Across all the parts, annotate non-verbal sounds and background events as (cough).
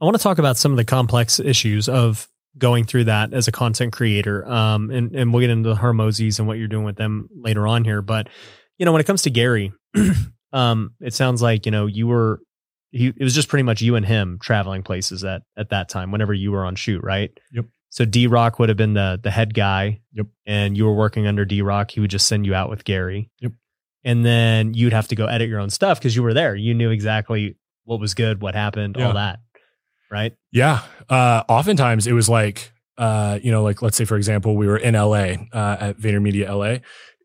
I want to talk about some of the complex issues of going through that as a content creator. Um, and, and we'll get into the Hormozis and what you're doing with them later on here. But, you know, when it comes to Gary, (clears throat) um, it sounds like, you know, you were, he, it was just pretty much you and him traveling places at, at that time, whenever you were on shoot, right? Yep. So D Rock would have been the, the head guy. Yep. And you were working under D Rock. He would just send you out with Gary. Yep. And then you'd have to go edit your own stuff because you were there. You knew exactly what was good, what happened, Yeah. all that. Right. Yeah. Uh, oftentimes it was like, uh, you know, like let's say for example, we were in LA uh, at VaynerMedia LA.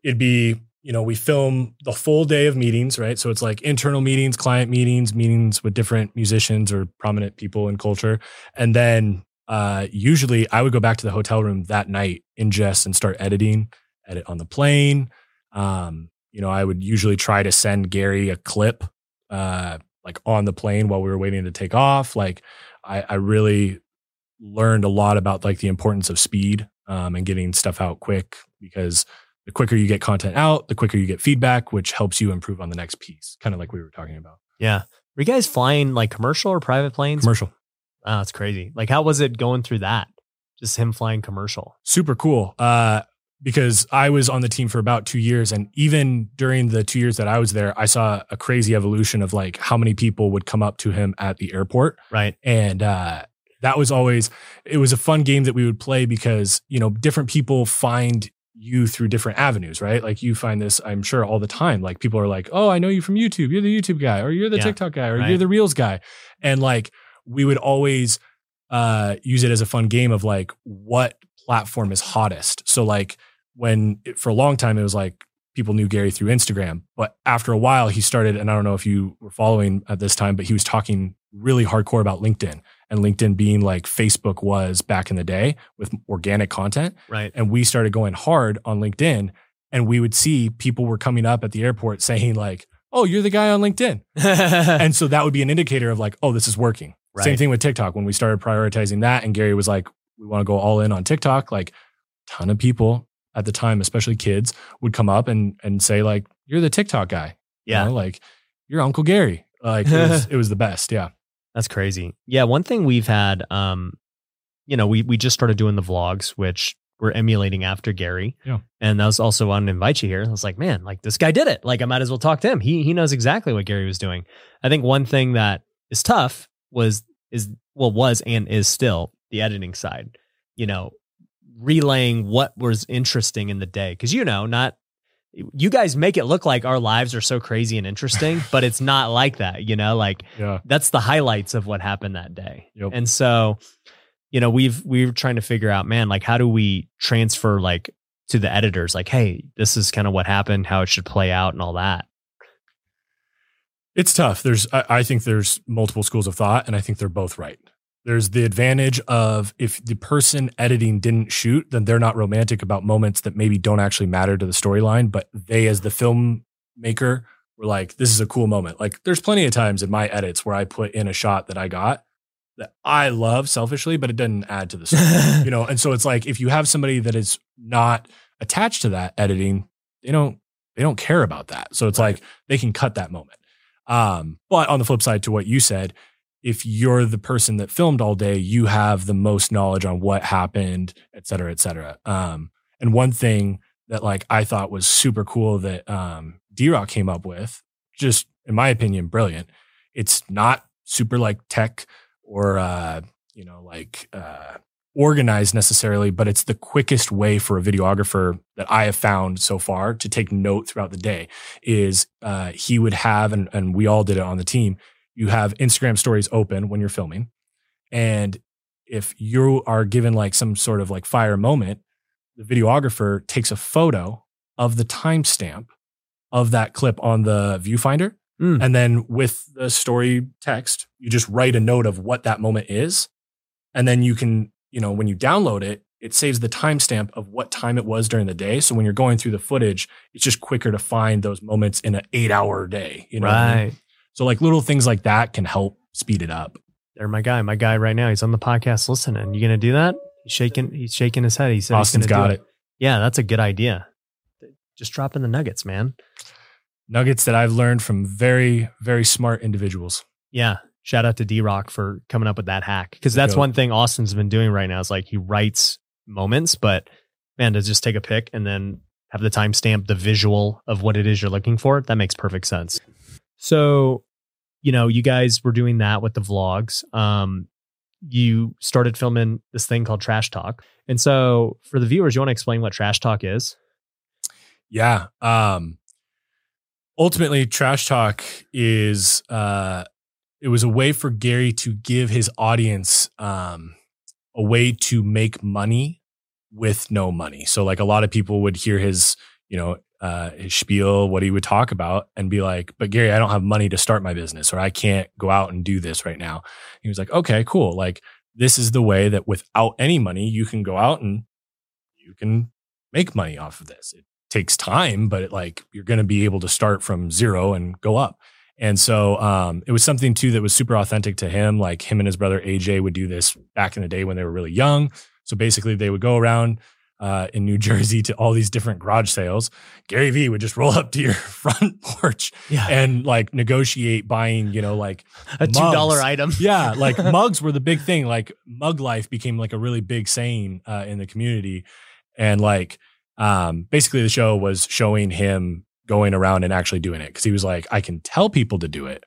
It'd be, you know, we film the full day of meetings, right? So it's like internal meetings, client meetings, meetings with different musicians or prominent people in culture, and then uh, usually I would go back to the hotel room that night, ingest and start editing, edit on the plane. Um, you know, I would usually try to send Gary a clip, uh, like on the plane while we were waiting to take off, like. I, I really learned a lot about like the importance of speed um, and getting stuff out quick because the quicker you get content out, the quicker you get feedback, which helps you improve on the next piece. Kind of like we were talking about. Yeah. Were you guys flying like commercial or private planes? Commercial, Oh, that's crazy. Like, how was it going through that? Just him flying commercial. super cool. Uh, because I was on the team for about two years, and even during the two years that I was there, I saw a crazy evolution of like how many people would come up to him at the airport. Right. and uh, that was always it was a fun game that we would play because you know different people find you through different avenues right? Like you find this i'm sure all the time. Like people are like oh i know you from youtube. You're the youtube guy or you're the Yeah, tiktok guy or right. you're the reels guy. And like we would always uh, use it as a fun game of like what platform is hottest so like when it, for a long time it was like people knew Gary through Instagram. But after a while, he started, and I don't know if you were following at this time, but he was talking really hardcore about LinkedIn and LinkedIn being like Facebook was back in the day with organic content. Right. And we started going hard on LinkedIn, and we would see people were coming up at the airport saying, like, oh, you're the guy on LinkedIn. (laughs) and so that would be an indicator of like, oh, this is working. Same thing with TikTok. When we started prioritizing that, and Gary was like, we want to go all in on TikTok, like, ton of people at the time, especially kids, would come up and and say like, "You're the TikTok guy." You yeah. know, like you're Uncle Gary. Like it was, (laughs) it was the best. Yeah. That's crazy. Yeah, one thing we've had, um, you know, we we just started doing the vlogs, which we're emulating after Gary. Yeah. And that was also on invite you here. I was like, man, like this guy did it. Like I might as well talk to him. He he knows exactly what Gary was doing. I think one thing that is tough was is well was and is still the editing side. You know, relaying what was interesting in the day because you know not you guys make it look like our lives are so crazy and interesting but it's not like that you know like Yeah. that's the highlights of what happened that day. Yep. And so, you know, we've we're trying to figure out, man, like how do we transfer like to the editors, like, hey, this is kind of what happened, how it should play out, and all that. It's tough. There's, I, I think there's multiple schools of thought, and I think they're both right. There's the advantage of if the person editing didn't shoot, then they're not romantic about moments that maybe don't actually matter to the storyline, but they, as the filmmaker, were like, this is a cool moment. Like, there's plenty of times in my edits where I put in a shot that I got that I love selfishly, but it doesn't add to the story. (laughs) you know and so it's like if you have somebody that is not attached to that editing they don't they don't care about that so it's Right. like they can cut that moment um but on the flip side to what you said if you're the person that filmed all day you have the most knowledge on what happened et cetera et cetera. Um and one thing that like i thought was super cool that um d-rock came up with just in my opinion brilliant. It's not super like tech or uh you know like uh organized necessarily but it's the quickest way for a videographer that i have found so far to take note throughout the day is uh he would have and, and we all did it on the team you have instagram stories open when you're filming and if you are given like some sort of like fire moment the videographer takes a photo of the timestamp of that clip on the viewfinder Mm. and then with the story text, you just write a note of what that moment is. And then you can, you know, when you download it, it saves the timestamp of what time it was during the day. So when you're going through the footage, it's just quicker to find those moments in an eight hour day. You know, what I mean? Right. So like little things like that can help speed it up. There, my guy, my guy right now. He's on the podcast listening. You gonna do that? He's shaking. He's shaking his head. He said, he's Austin's gonna got do it. Yeah, that's a good idea. Just dropping the nuggets, man. Nuggets that I've learned from very, very smart individuals. Yeah, shout out to D Rock for coming up with that hack because that's one thing Austin's been doing right now is like he writes moments, but man, to just take a pic and then have the timestamp, the visual of what it is you're looking for, that makes perfect sense. So, you know, you guys were doing that with the vlogs. Um, you started filming this thing called Trash Talk. And so for the viewers, you want to explain what Trash Talk is? Yeah. Um ultimately trash talk is uh it was a way for Gary to give his audience um a way to make money with no money. So like a lot of people would hear his, you know, uh his spiel, what he would talk about and be like, "But Gary, I don't have money to start my business or I can't go out and do this right now." He was like, "Okay, cool. Like this is the way that without any money you can go out and you can make money off of this. It takes time, but it, like you're going to be able to start from zero and go up. And so um, it was something too that was super authentic to him. Like him and his brother AJ would do this back in the day when they were really young. So basically, they would go around uh, in New Jersey to all these different garage sales. Gary Vee would just roll up to your (laughs) front porch Yeah. and like negotiate buying, you know, like A $2 item. (laughs) yeah, (laughs) like mugs were the big thing. Like mug life became like a really big saying uh, in the community, and like um, basically the show was showing him going around and actually doing it because he was like, I can tell people to do it,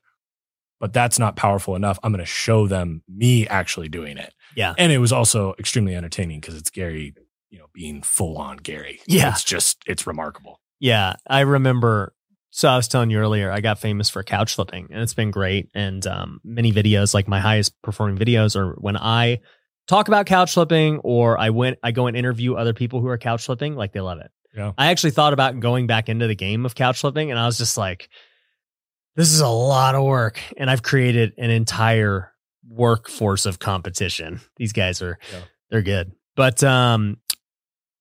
but that's not powerful enough. I'm going to show them me actually doing it. Yeah. and it was also extremely entertaining because it's Gary, you know, being full on Gary. Yeah. it's just it's remarkable. Yeah, I remember. So I was telling you earlier, I got famous for couch flipping, and it's been great. And um, many videos, like my highest performing videos, are when I talk about couch flipping, or I went, I go and interview other people who are couch flipping. Like they love it. Yeah. I actually thought about going back into the game of couch flipping, and I was just like, this is a lot of work, and I've created an entire workforce of competition. These guys are, Yeah. they're good. But um,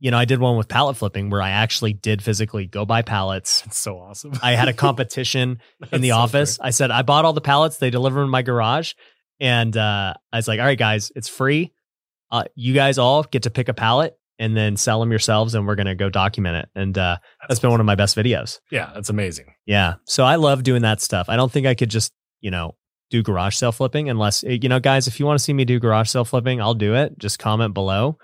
you know, I did one with pallet flipping where I actually did physically go buy pallets. (laughs) It's so awesome. I had a (laughs) competition in the so office. I said, I bought all the pallets. They deliver in my garage. And uh, I was like, all right, guys, it's free. Uh, you guys all get to pick a pallet and then sell them yourselves. And we're going to go document it. And uh, that's been one of my best videos. yeah, that's amazing. Yeah. So I love doing that stuff. I don't think I could just, you know, do garage sale flipping unless, eh, you know, guys, if you want to see me do garage sale flipping, I'll do it. Just comment below.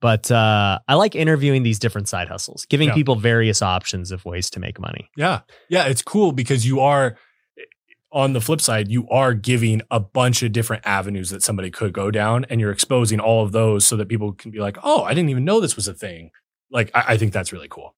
But uh, I like interviewing these different side hustles, giving Yeah. people various options of ways to make money. Yeah. Yeah. It's cool because you are, on the flip side, you are giving a bunch of different avenues that somebody could go down and you're exposing all of those so that people can be like, oh, I didn't even know this was a thing. Like, I, I think that's really cool.